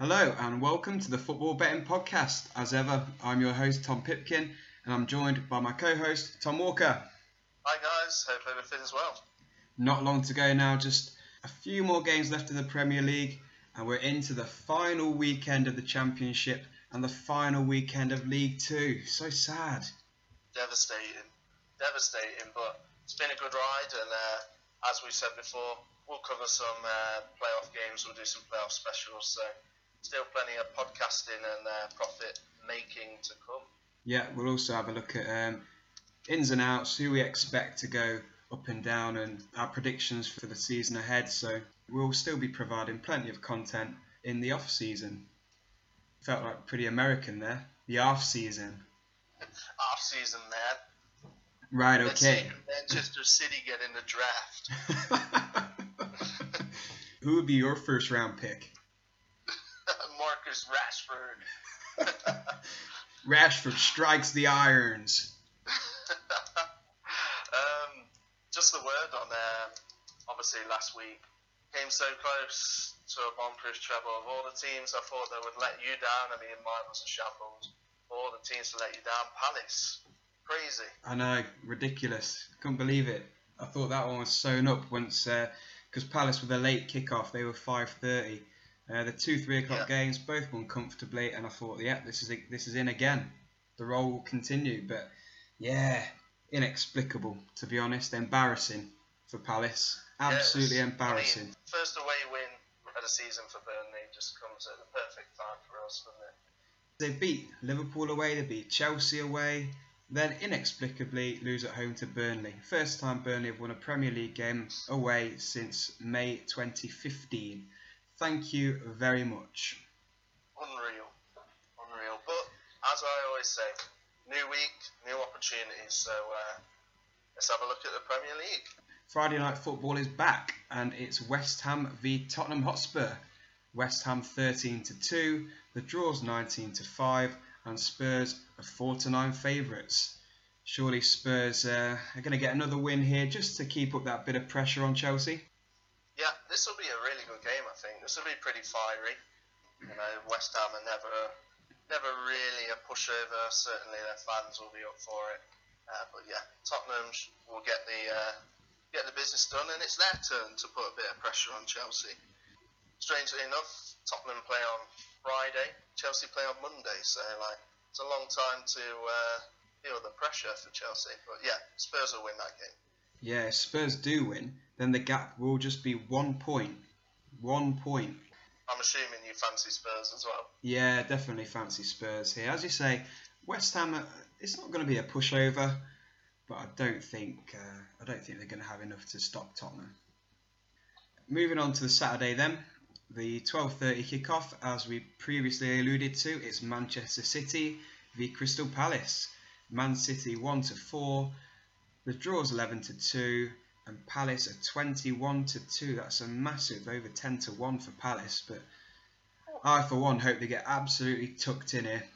Hello and welcome to the Football Betting Podcast. As ever, I'm your host Tom Pipkin and I'm joined by my co-host Tom Walker. Hi guys, hope everything's well. Not long to go now, just a few more games left in the Premier League and we're into the final weekend of the Championship and the final weekend of League Two. So sad. Devastating, devastating, but it's been a good ride and uh, as we said before, we'll cover some uh, playoff games, we'll do some playoff specials, so still plenty of podcasting and uh, profit making to come. Yeah, we'll also have a look at um, ins and outs, who we expect to go up and down, and our predictions for the season ahead. So we'll still be providing plenty of content in the off season. Felt like pretty American there. The off season. Off season, man. Right. Okay. Manchester City get in the draft. Who would be your first round pick? Marcus Rashford. Rashford strikes the irons. um, just the word on uh, obviously last week came so close to a bomb-proof treble. Of all the teams, I thought they would let you down. I mean, mine was a shambles. All the teams to let you down. Palace, crazy. I know, ridiculous. Couldn't believe it. I thought that one was sewn up once, because Palace with a late kickoff, they were 5:30. Uh, the two three o'clock Yeah. games both won comfortably, and I thought, yeah, this is this is in again. The roll will continue, but yeah, inexplicable to be honest. Embarrassing for Palace. Absolutely Yes. embarrassing. I mean, first away win of the season for Burnley just comes at the perfect time for us, doesn't it? They beat Liverpool away, they beat Chelsea away, then inexplicably lose at home to Burnley. First time Burnley have won a Premier League game away since May 2015. Thank you very much. Unreal, unreal. But as I always say, new week, new opportunities. So uh, let's have a look at the Premier League. Friday night football is back and it's West Ham v Tottenham Hotspur. West Ham 13 to 2, the draws 19 to 5, and Spurs are 4 to 9 favourites. Surely Spurs uh, are going to get another win here just to keep up that bit of pressure on Chelsea. Yeah, this will be a this will be pretty fiery. You know, West Ham are never, never really a pushover. Certainly, their fans will be up for it. Uh, but yeah, Tottenham will get the uh, get the business done, and it's their turn to put a bit of pressure on Chelsea. Strangely enough, Tottenham play on Friday, Chelsea play on Monday, so like it's a long time to uh, feel the pressure for Chelsea. But yeah, Spurs will win that game. Yeah, if Spurs do win, then the gap will just be one point. One point. I'm assuming you fancy Spurs as well. Yeah, definitely fancy Spurs here. As you say, West Ham. uh, It's not going to be a pushover, but I don't think uh, I don't think they're going to have enough to stop Tottenham. Moving on to the Saturday then, the 12:30 kickoff. As we previously alluded to, it's Manchester City v Crystal Palace. Man City one to four. The draw's 11 to two, and Palace are 21 to two. That's a massive over 10 to one for Palace, but I, for one, hope they get absolutely tucked in here.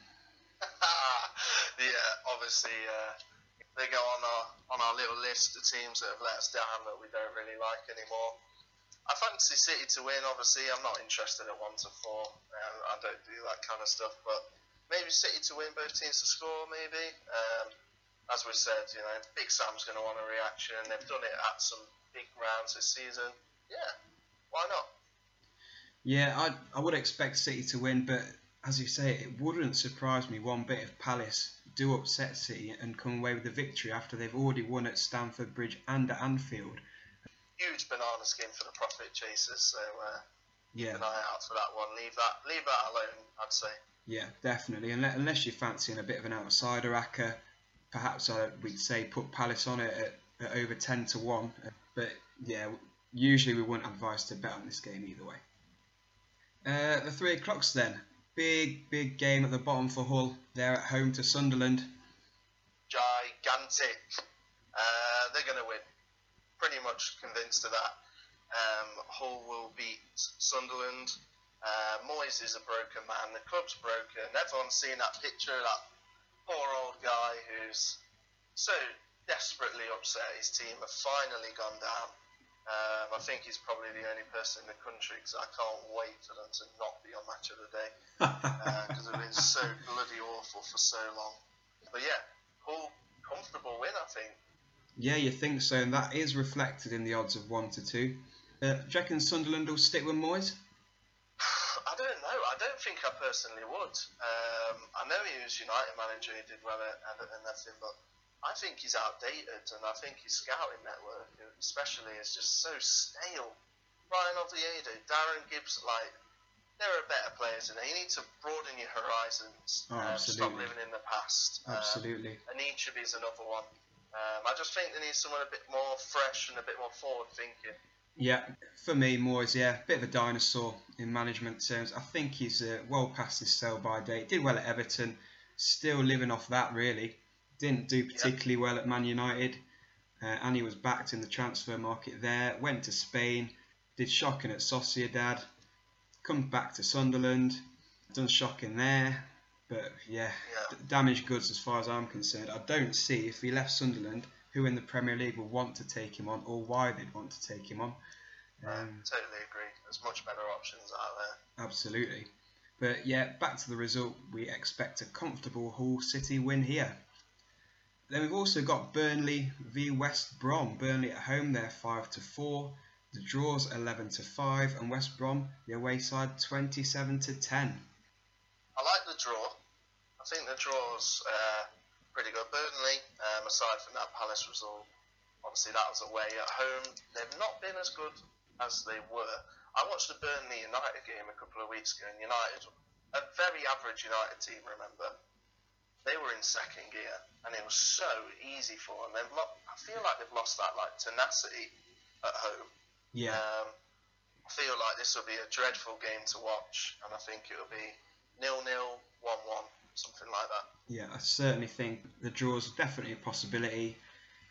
yeah, obviously uh, they go on our on our little list of teams that have let us down that we don't really like anymore. I fancy City to win. Obviously, I'm not interested at one to four. Um, I don't do that kind of stuff, but maybe City to win, both teams to score. Maybe. Um, as we said, you know, Big Sam's going to want a reaction. and They've done it at some big rounds this season. Yeah, why not? Yeah, I, I would expect City to win, but as you say, it wouldn't surprise me one bit if Palace do upset City and come away with the victory after they've already won at Stamford Bridge and at Anfield. Huge banana skin for the profit chasers. So uh, Yeah, keep an eye out for that one. Leave that leave that alone. I'd say. yeah, definitely. Unless, unless you're fancying a bit of an outsider acca, perhaps I, we'd say put Palace on it at, at over 10 to 1. But yeah, usually we wouldn't advise to bet on this game either way. Uh, the three o'clocks then. Big, big game at the bottom for Hull. They're at home to Sunderland. gigantic. Uh, they're going to win. Pretty much convinced of that. Um, Hull will beat Sunderland. Uh, Moyes is a broken man. The club's broken. Everyone's seen that picture that poor old guy who's so desperately upset his team have finally gone down. Um, I think he's probably the only person in the country because I can't wait for them to not be on Match of the Day because uh, they've been so bloody awful for so long. But yeah, Hull comfortable win, I think. Yeah, you think so, and that is reflected in the odds of one to two. Uh, do you reckon Sunderland will stick with Moyes? I don't know. I don't think I personally would. Um, I know he was United manager, he did well at Everton everything, but I think he's outdated, and I think his scouting network, especially, is just so stale. Bryan Oviedo, Darren Gibbs, like there are better players in there. You need to broaden your horizons. Oh, um, stop living in the past. Um, absolutely. Um, and Anichebe is another one. Um, I just think they need someone a bit more fresh and a bit more forward thinking. Yeah, for me, Moyes, yeah, bit of a dinosaur in management terms. I think he's uh, well past his sell by date. Did well at Everton, still living off that really. Didn't do particularly well at Man United. Uh, and he was backed in the transfer market there. Went to Spain, did shocking at Sociedad, come back to Sunderland, done shocking there. But yeah, yeah. damaged goods as far as I'm concerned. I don't see if he left Sunderland, who in the Premier League will want to take him on, or why they'd want to take him on. Um, I totally agree. There's much better options out there. Absolutely. But yeah, back to the result. We expect a comfortable Hull City win here. Then we've also got Burnley v West Brom. Burnley at home, they're 5 to 4. The draws 11 to 5, and West Brom, the away side, 27 to 10. I like the draw. I think the draw's uh, pretty good. Burnley, um, aside from that Palace result, obviously that was away. At home, they've not been as good as they were. I watched the Burnley United game a couple of weeks ago, and United, a very average United team, remember, they were in second gear, and it was so easy for them. They've lo- I feel like they've lost that like tenacity at home. Yeah. Um, I feel like this will be a dreadful game to watch, and I think it will be nil nil, one one, something like that. Yeah, I certainly think the draw is definitely a possibility.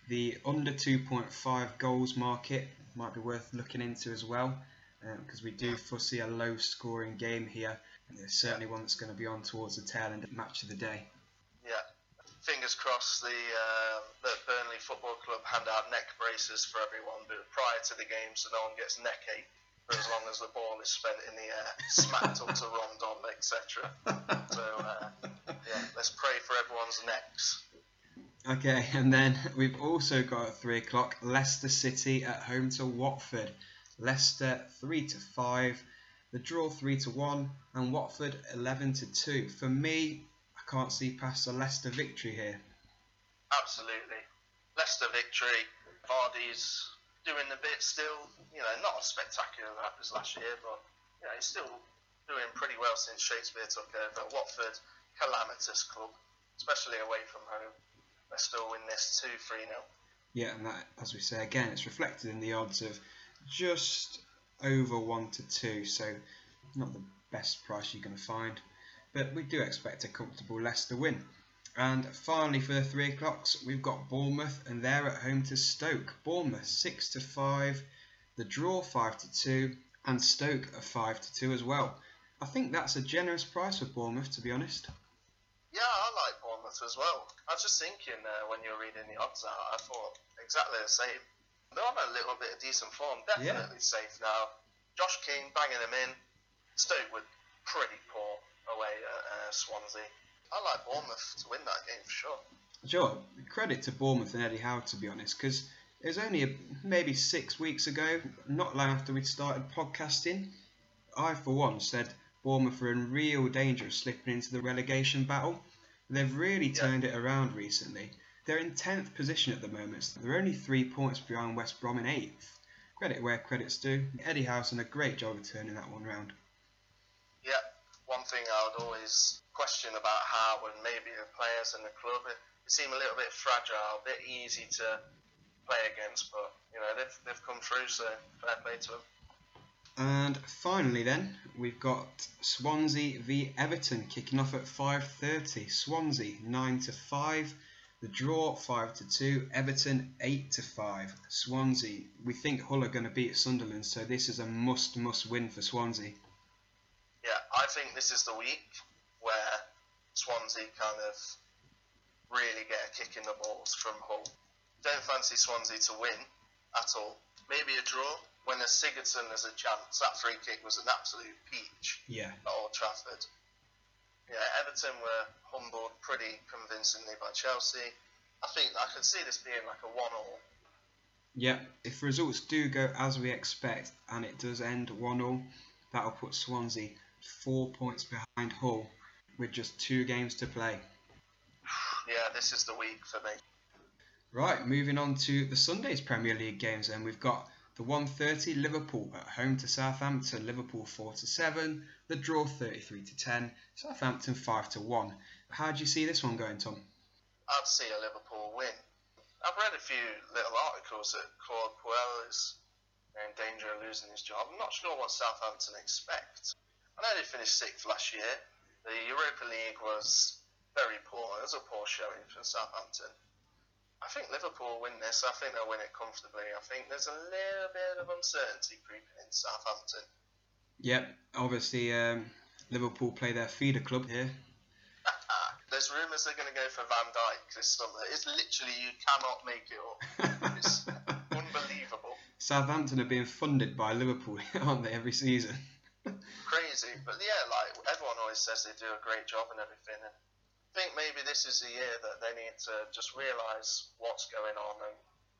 The under 2.5 goals market might be worth looking into as well, because um, we do foresee a low scoring game here. And there's certainly one that's going to be on towards the tail end of the match of the day Yeah, fingers crossed the uh, the Burnley Football Club hand out neck braces for everyone, but prior to the game, so no one gets neck ache for as long as the ball is spent in the air, smacked up to Rondon, etc. So uh, yeah, let's pray for everyone's necks. Okay, and then we've also got at three o'clock Leicester City at home to Watford. Leicester three to five, the draw three to one, and Watford eleven to two. For me, I can't see past a Leicester victory here. Absolutely. Leicester victory. Vardy's doing the bit still. You know, not as spectacular as last year, but you know, he's still doing pretty well since Shakespeare took over. Watford, calamitous club, especially away from home. They still win this 2 3 0. Yeah, and that, as we say again, it's reflected in the odds of just over 1 to 2, so not the best price you're going to find but we do expect a comfortable Leicester win. And finally, for the three o'clocks, we've got Bournemouth, and they're at home to Stoke. Bournemouth six to five, the draw five to two, and Stoke a five to two as well. I think that's a generous price for Bournemouth, to be honest. Yeah, I like Bournemouth as well. I was just thinking uh, when you were reading the odds out, I thought exactly the same. They're on a little bit of decent form, definitely yeah. safe now. Josh King banging them in. Stoke were pretty poor away at uh, Swansea. I like Bournemouth to win that game for sure. Sure. Credit to Bournemouth and Eddie Howe, to be honest, because it was only a, maybe six weeks ago, not long after we'd started podcasting, I, for one, said Bournemouth are in real danger of slipping into the relegation battle. They've really turned yeah. it around recently. They're in 10th position at the moment. So they're only three points behind West Brom in 8th. Credit where credit's due. Eddie Howe's done a great job of turning that one round Yeah, one thing I would always question about Howe and maybe the players and the club, it, it seem a little bit fragile, a bit easy to play against, but you know they've, they've come through, so fair play to them. And finally, then we've got Swansea v Everton kicking off at 5:30. Swansea nine to five. The draw five to two. Everton eight to five. Swansea. We think Hull are going to beat Sunderland, so this is a must must win for Swansea yeah, I think this is the week where Swansea kind of really get a kick in the balls from Hull. Don't fancy Swansea to win at all, maybe a draw. When there's Sigurdsson there's a chance. That free kick was an absolute peach Yeah. at Old Trafford. Yeah, Everton were humbled pretty convincingly by Chelsea. I think I could see this being like a one-all. Yeah, if results do go as we expect and it does end 1 0, that'll put Swansea four points behind Hull with just two games to play. Yeah, this is the week for me. Right, moving on to the Sunday's Premier League games and We've got the 1:30 Liverpool at home to Southampton, Liverpool 4 to 7, the draw 33 to 10, Southampton 5 to 1. How do you see this one going, Tom? I'd see a Liverpool win. I've read a few little articles that Claude Puel is in danger of losing his job. I'm not sure what Southampton expect. I know they finished sixth last year. The Europa League was very poor. It was a poor showing for Southampton. I think Liverpool will win this. I think they'll win it comfortably. I think there's a little bit of uncertainty creeping in Southampton. Yep, obviously um, Liverpool play their feeder club here. There's rumours they're going to go for Van Dijk this summer. It's literally you cannot make it up. It's unbelievable. Southampton are being funded by Liverpool, aren't they, every season? crazy. But yeah, like everyone always says they do a great job and everything. And think maybe this is the year that they need to just realise what's going on. And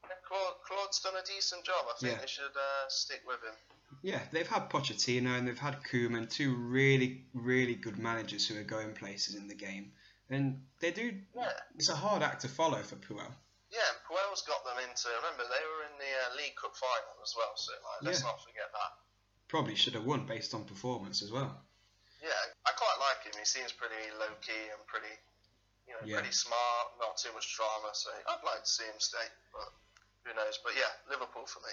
yeah, Claude, Claude's done a decent job. I think Yeah. they should uh, stick with him. Yeah, they've had Pochettino and they've had Koeman, two really, really good managers who are going places in the game. And they do, Yeah. it's a hard act to follow for Puel. Yeah, and Puel's got them into. Remember, they were in the uh, League Cup final as well. So like, let's Yeah. not forget that. Probably should have won based on performance as well. Yeah, I quite like him. He seems pretty low key and pretty, you know, Yeah. pretty smart. Not too much drama. So I'd like to see him stay, but who knows? But yeah, Liverpool for me.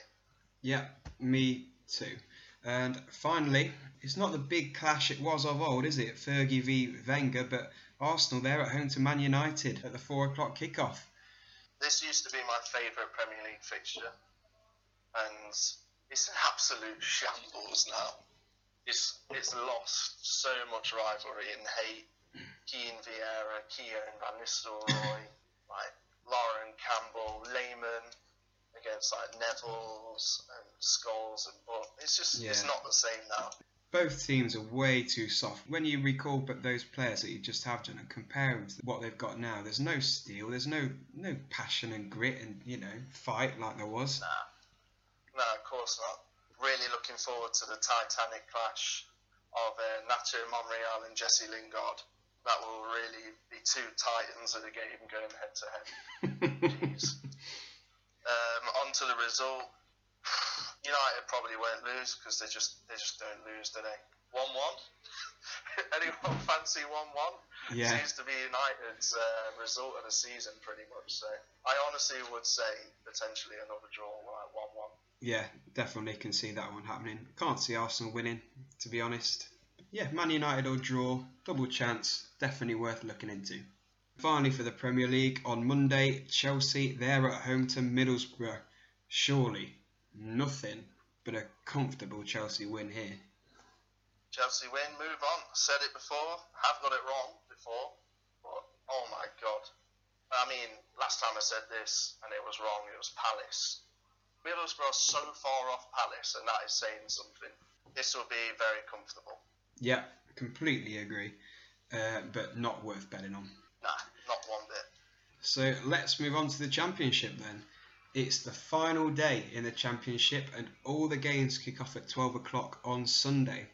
Yeah, me too. And finally, it's not the big clash it was of old, is it? Fergie v Wenger, but Arsenal there at home to Man United at the four o'clock kickoff. This used to be my favourite Premier League fixture, and it's an absolute shambles now. It's it's lost so much rivalry and hate. Keane Vieira, Keane Van Nistelrooy, like Lauren Campbell, Lehmann against like Neville's and Scholes and but it's just it's not the same now. Both teams are way too soft. When you recall but those players that you just have done and compare them to what they've got now, there's no steel, there's no no passion and grit and you know fight like there was. Nah, No, of course not. Really looking forward to the Titanic clash of uh, Nacho Monreal and Jesse Lingard. That will really be two titans of the game going head to head. Jeez. Um, on to the result. United probably won't lose because they just they just don't lose, do they? One one. Anyone fancy one one? yeah, Seems to be United's uh, result of the season, pretty much. So I honestly would say potentially another draw, like one one. Yeah, definitely can see that one happening. Can't see Arsenal winning, to be honest. Yeah, Man United or draw, double chance, definitely worth looking into. Finally, for the Premier League, on Monday, Chelsea, they're at home to Middlesbrough. Surely, nothing but a comfortable Chelsea win here. Chelsea win, move on. Said it before, have got it wrong before, but oh my god. I mean, last time I said this and it was wrong, it was Palace. Middlesbrough's so far off Palace, and that is saying something. This will be very comfortable. Yeah, completely agree, uh, but not worth betting on. Nah, not one bit. So let's move on to the championship then. It's the final day in the championship, and all the games kick off at 12 o'clock on Sunday.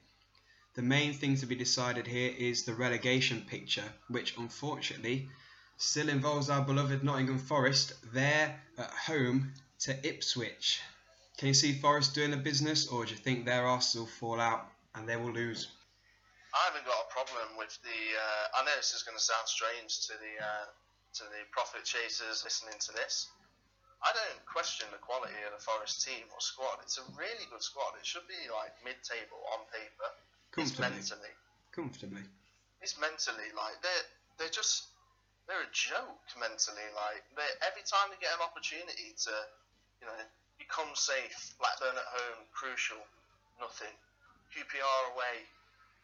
The main thing to be decided here is the relegation picture, which unfortunately still involves our beloved Nottingham Forest. They're at home to Ipswich. Can you see Forest doing the business, or do you think their Arsenal fall out and they will lose? I haven't got a problem with the. Uh, I know this is going to sound strange to the uh, to the profit chasers listening to this. I don't question the quality of the Forest team or squad. It's a really good squad. It should be like mid-table on paper. It's Comfortably. mentally. Comfortably. It's mentally like they're they're just they're a joke mentally. Like they every time they get an opportunity to, you know, become safe. Blackburn at home, crucial. Nothing. QPR away,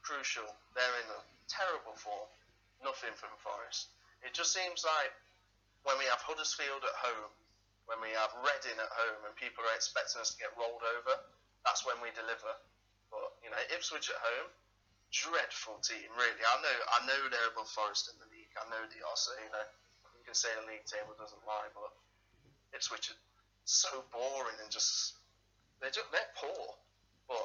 crucial. They're in a terrible form. Nothing from Forest. It just seems like when we have Huddersfield at home, when we have Reading at home and people are expecting us to get rolled over, that's when we deliver. But you know, Ipswich at home, dreadful team, really. I know, I know they're above Forest in the league. I know they are. So you know, you can say the league table doesn't lie, but Ipswich so boring and just they're just, they're poor. But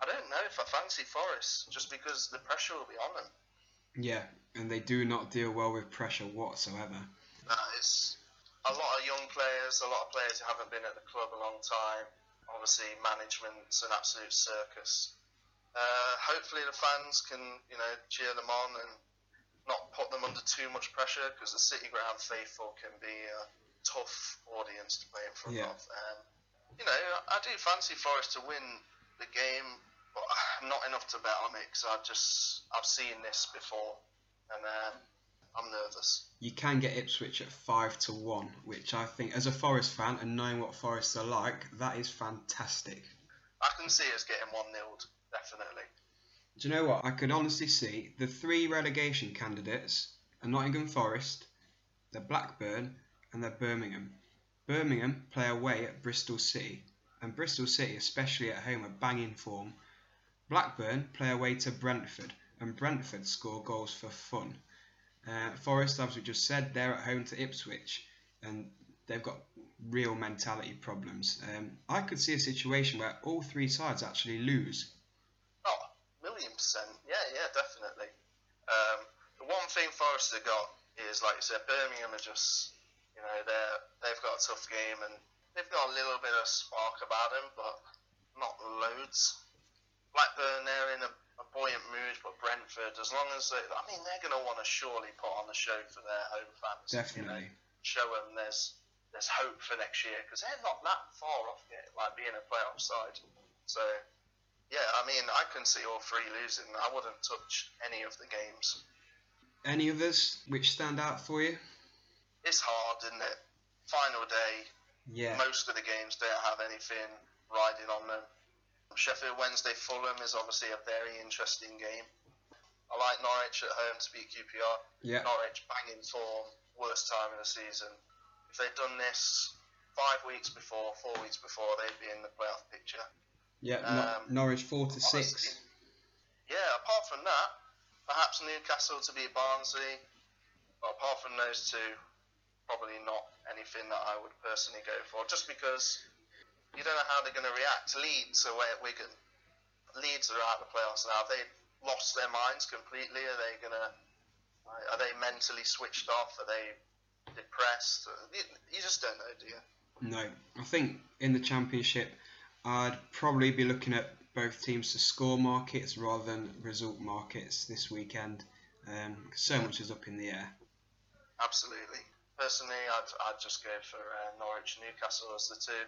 I don't know if I fancy Forest just because the pressure will be on them. Yeah, and they do not deal well with pressure whatsoever. No, it's a lot of young players, a lot of players who haven't been at the club a long time. Obviously, management's an absolute circus. Uh, hopefully, the fans can, you know, cheer them on and not put them under too much pressure because the City Ground faithful can be a tough audience to play in front Yeah. of. Um, you know, I do fancy Forest to win the game, but not enough to bet on it because I just I've seen this before and um, I'm nervous. You can get Ipswich at five to one, which I think, as a Forest fan and knowing what Forests are like, that is fantastic. I can see us getting one 0 definitely. Do you know what? I could honestly see the three relegation candidates are Nottingham Forest, they're Blackburn, and they're Birmingham. Birmingham play away at Bristol City, and Bristol City, especially at home, are banging form. Blackburn play away to Brentford, and Brentford score goals for fun. Uh, Forest, as we just said, they're at home to Ipswich, and they've got real mentality problems. Um, I could see a situation where all three sides actually lose. Oh, million percent. Yeah, yeah, definitely. Um, the one thing Forest have got is, like you said, Birmingham are just, know, they're they've got a tough game and they've got a little bit of spark about them, but not loads. Blackburn, they're in a, a buoyant mood, but Brentford, as long as they, I mean, they're going to want to surely put on a show for their home fans. You know, Definitely. show them there's there's hope for next year because they're not that far off it, like being a playoff side. So yeah, I mean, I can see all three losing. I wouldn't touch any of the games. Any of others which stand out for you? It's hard, isn't it? Final day, Yeah. most of the games don't have anything riding on them. Sheffield Wednesday Fulham is obviously a very interesting game. I like Norwich at home to beat QPR. Yeah. Norwich banging form, worst time of the season. If they'd done this five weeks before, four weeks before, they'd be in the playoff picture. Yeah. Um, Nor- Norwich four to Honestly, six. Yeah, apart from that, perhaps Newcastle to beat Barnsley. But apart from those two, probably not anything that I would personally go for. Just because you don't know how they're going to react. Leeds away at Wigan. Leeds are out of the playoffs now. Have they lost their minds completely? Are they going to? Are they mentally switched off? Are they depressed? You, just don't know, do you? No. I think in the championship, I'd probably be looking at both teams to score markets rather than result markets this weekend. Um, so much is up in the air. Absolutely. Personally, I'd, I'd just go for uh, Norwich Newcastle as the two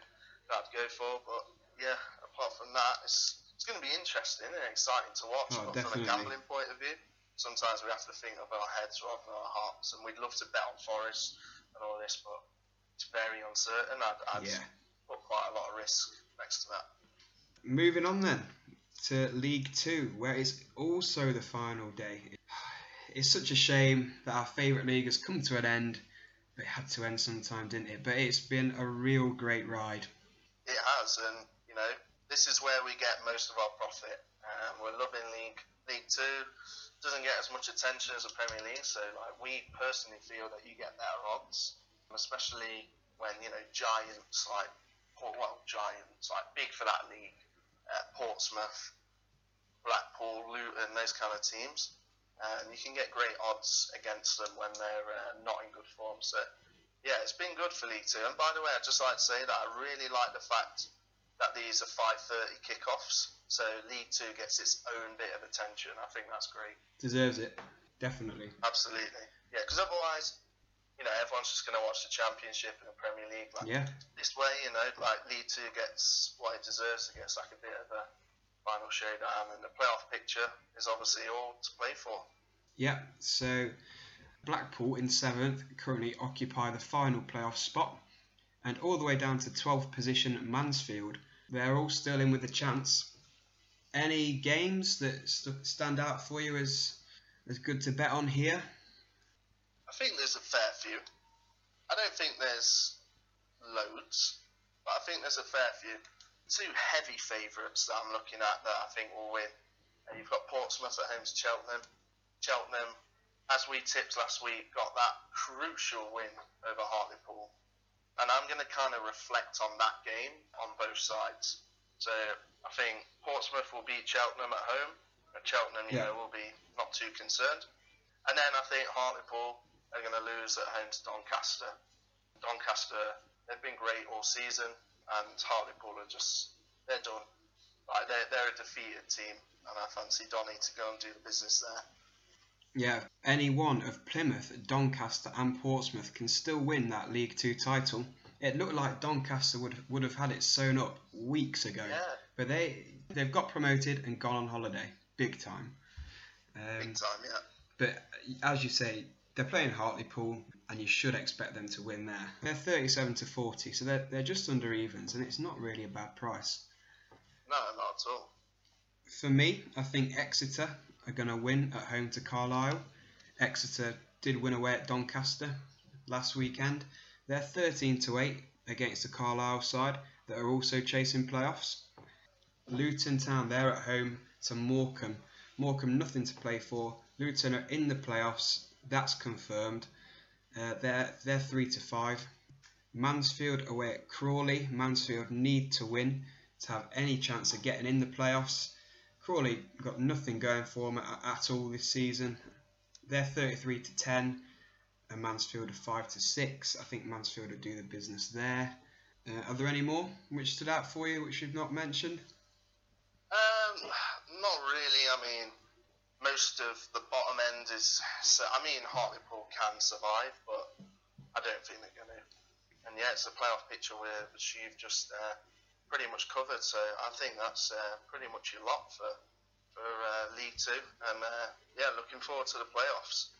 that I'd go for. But yeah, apart from that, it's, it's going to be interesting and exciting to watch. Oh, but from a gambling point of view, sometimes we have to think of our heads rather than our hearts. And we'd love to bet on Forest and all this, but it's very uncertain. I'd, I'd Yeah. put quite a lot of risk next to that. Moving on then to League Two, where it's also the final day. It's such a shame that our favourite league has come to an end. It had to end sometime, didn't it? But it's been a real great ride. It has, and you know, this is where we get most of our profit. Um, we're loving League League Two. Doesn't get as much attention as the Premier League, so like we personally feel that you get better odds, especially when you know giants like well giants like big for that league, uh, Portsmouth, Blackpool, Luton, those kind of teams. And you can get great odds against them when they're uh, not in good form. So yeah, it's been good for League Two. And by the way, I'd just like to say that I really like the fact that these are 5:30 kickoffs, so League Two gets its own bit of attention. I think that's great. Deserves it, definitely. Absolutely, yeah. Because otherwise, you know, everyone's just going to watch the Championship and the Premier League. Like Yeah, this way, you know, like League Two gets what it deserves. It gets like a bit of a final showdown, and the playoff picture is obviously all to play for. yeah. So Blackpool in seventh currently occupy the final playoff spot, and all the way down to 12th position Mansfield. They're all still in with a chance. Any games that st- stand out for you as as good to bet on here? I think there's a fair few. I don't think there's loads, but I think there's a fair few. Two heavy favourites that I'm looking at that I think will win. Uh, you've got Portsmouth at home to Cheltenham. Cheltenham, as we tipped last week, got that crucial win over Hartlepool. And I'm going to kind of reflect on that game on both sides. So I think Portsmouth will beat Cheltenham at home, and Cheltenham, you Yeah. know, will be not too concerned. And then I think Hartlepool are going to lose at home to Doncaster. Doncaster, they've been great all season, and Hartlepool are just they're done. Like they're they're a defeated team, and I fancy Donny to go and do the business there. Yeah, any one of Plymouth, Doncaster, and Portsmouth can still win that League Two title. It looked like Doncaster would would have had it sewn up weeks ago, Yeah, but they they've got promoted and gone on holiday, big time. Um, big time. Yeah. but as you say, they're playing Hartlepool, and you should expect them to win there. They're 37 to 40, so they're they're just under evens, and it's not really a bad price. No, not at all. For me, I think Exeter are going to win at home to Carlisle. Exeter did win away at Doncaster last weekend. They're 13 to 8 against the Carlisle side that are also chasing playoffs. Luton Town, they're at home to Morecambe. Morecambe, nothing to play for. Luton are in the playoffs. That's confirmed. Uh, they're they're three to five. Mansfield away at Crawley. Mansfield need to win to have any chance of getting in the playoffs. Crawley got nothing going for them at, at all this season. They're 33 to 10, and Mansfield are 5 to 6. I think Mansfield will do the business there. Uh, are there any more which stood out for you which you've not mentioned? Um, not really. I mean, most of the bottom end is. So, I mean, Hartlepool can survive, but I don't think they're going to. And yeah, it's a playoff picture where which you've just uh, pretty much covered. So I think that's uh, pretty much your lot for for uh, League Two. And uh, yeah, looking forward to the playoffs.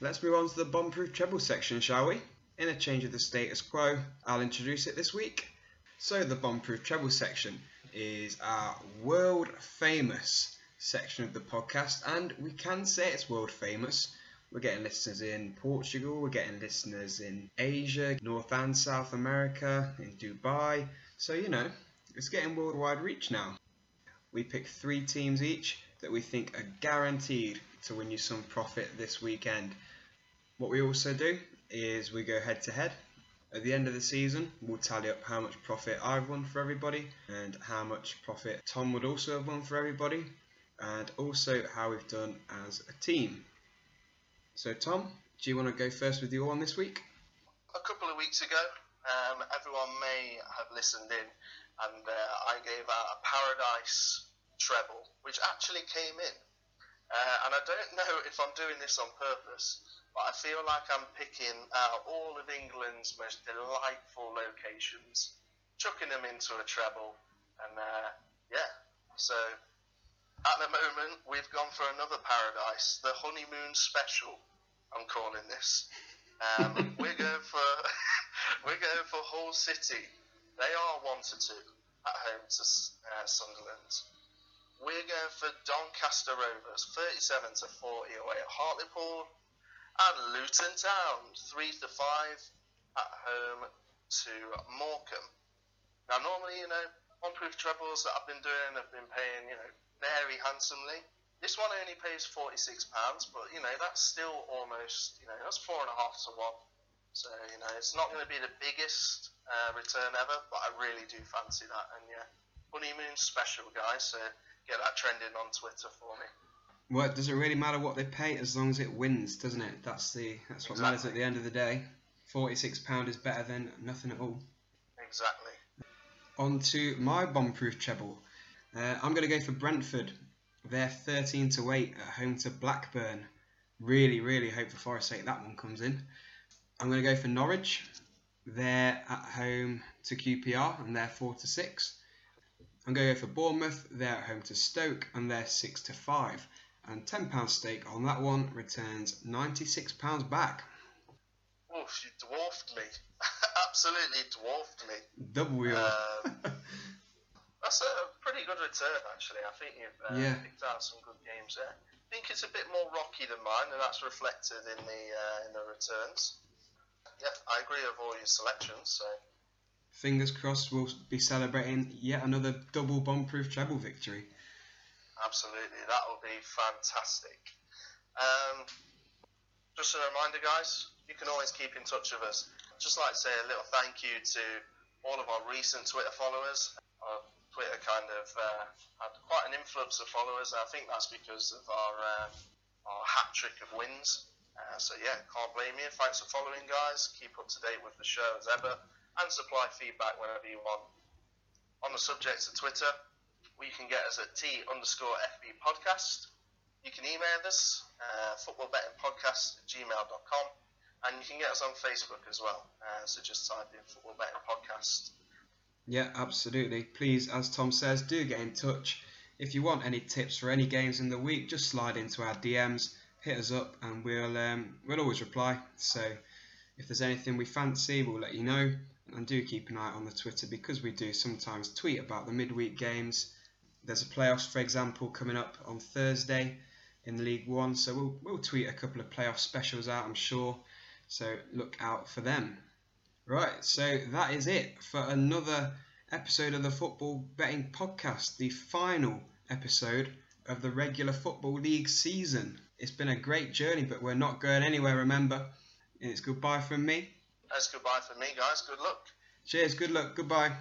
Let's move on to the bomb-proof treble section, shall we? In a change of the status quo, I'll introduce it this week. So the bomb-proof treble section is our world famous section of the podcast, and we can say it's world famous. We're getting listeners in Portugal, we're getting listeners in Asia, North and South America, in Dubai. So you know, it's getting worldwide reach now. We pick three teams each that we think are guaranteed to win you some profit this weekend. What we also do is we go head to head. At the end of the season, we'll tally up how much profit I've won for everybody and how much profit Tom would also have won for everybody, and also how we've done as a team. So, Tom, do you want to go first with your one this week? a couple of weeks ago, um, everyone may have listened in, and uh, I gave out a Paradise treble, which actually came in. Uh, and I don't know if I'm doing this on purpose, but I feel like I'm picking out all of England's most delightful locations, chucking them into a treble, and uh, yeah. So at the moment, we've gone for another Paradise, the honeymoon special. I'm calling this. Um, we're going for we're going for Hull City. They are one to two at home to uh, Sunderland. We're going for Doncaster Rovers, 37 to 40 away at Hartlepool, and Luton Town, three to five at home to Morecambe. Now, normally, you know, on-proof trebles that I've been doing I've been paying, you know, very handsomely. This one only pays forty-six pounds, but you know that's still almost, you know, that's four and a half to one. So you know, it's not going to be the biggest uh, return ever, but I really do fancy that. And yeah, honeymoon special, guys. So get that trending on Twitter for me. Well, does it really matter what they pay as long as it wins, doesn't it? That's the that's what matters at the end of the day. Forty-six pound is better than nothing at all. Exactly. On to my bomb-proof treble. Uh, I'm going to go for Brentford. They're 13 to 8 at home to Blackburn. Really, really hope for Forest's sake that one comes in. I'm going to go for Norwich. They're at home to QPR and they're 4 to 6. I'm going to go for Bournemouth. They're at home to Stoke and they're 6 to 5. And £10 stake on that one returns £96 back. Oh, you dwarfed me. Absolutely dwarfed me. Double your. Um, That's a pretty good return, actually. I think you've uh, Yeah. picked out some good games there. I think it's a bit more rocky than mine, and that's reflected in the uh, in the returns. yeah, I agree with all your selections. So Fingers crossed, we'll be celebrating yet another double bomb-proof treble victory. absolutely, that will be fantastic. Um, just a reminder, guys, you can always keep in touch with us. I'd Just like to say a little thank you to all of our recent Twitter followers. Twitter kind of uh, had quite an influx of followers, I think that's because of our uh, our hat trick of wins. Uh, so yeah, can't blame you. Thanks for following, guys. Keep up to date with the show as ever, and supply feedback whenever you want. On the subject of Twitter, we can get us at T underscore FB podcast. You can email us, uh, footballbettingpodcast at gmail.com, and you can get us on Facebook as well. Uh, so just type in Football Betting Podcast. Yeah, absolutely. Please, as Tom says, do get in touch. If you want any tips for any games in the week, just slide into our DMs, hit us up, and we'll um, we'll always reply. So if there's anything we fancy, we'll let you know. And do keep an eye on the Twitter because we do sometimes tweet about the midweek games. There's a playoffs, for example, coming up on Thursday in League One, so we'll we'll tweet a couple of playoff specials out, I'm sure. So look out for them. Right, so that is it for another episode of the Football Betting Podcast, the final episode of the regular Football League season. It's been a great journey, but we're not going anywhere, remember? And it's goodbye from me. That's goodbye from me, guys. Good luck. Cheers, good luck, goodbye.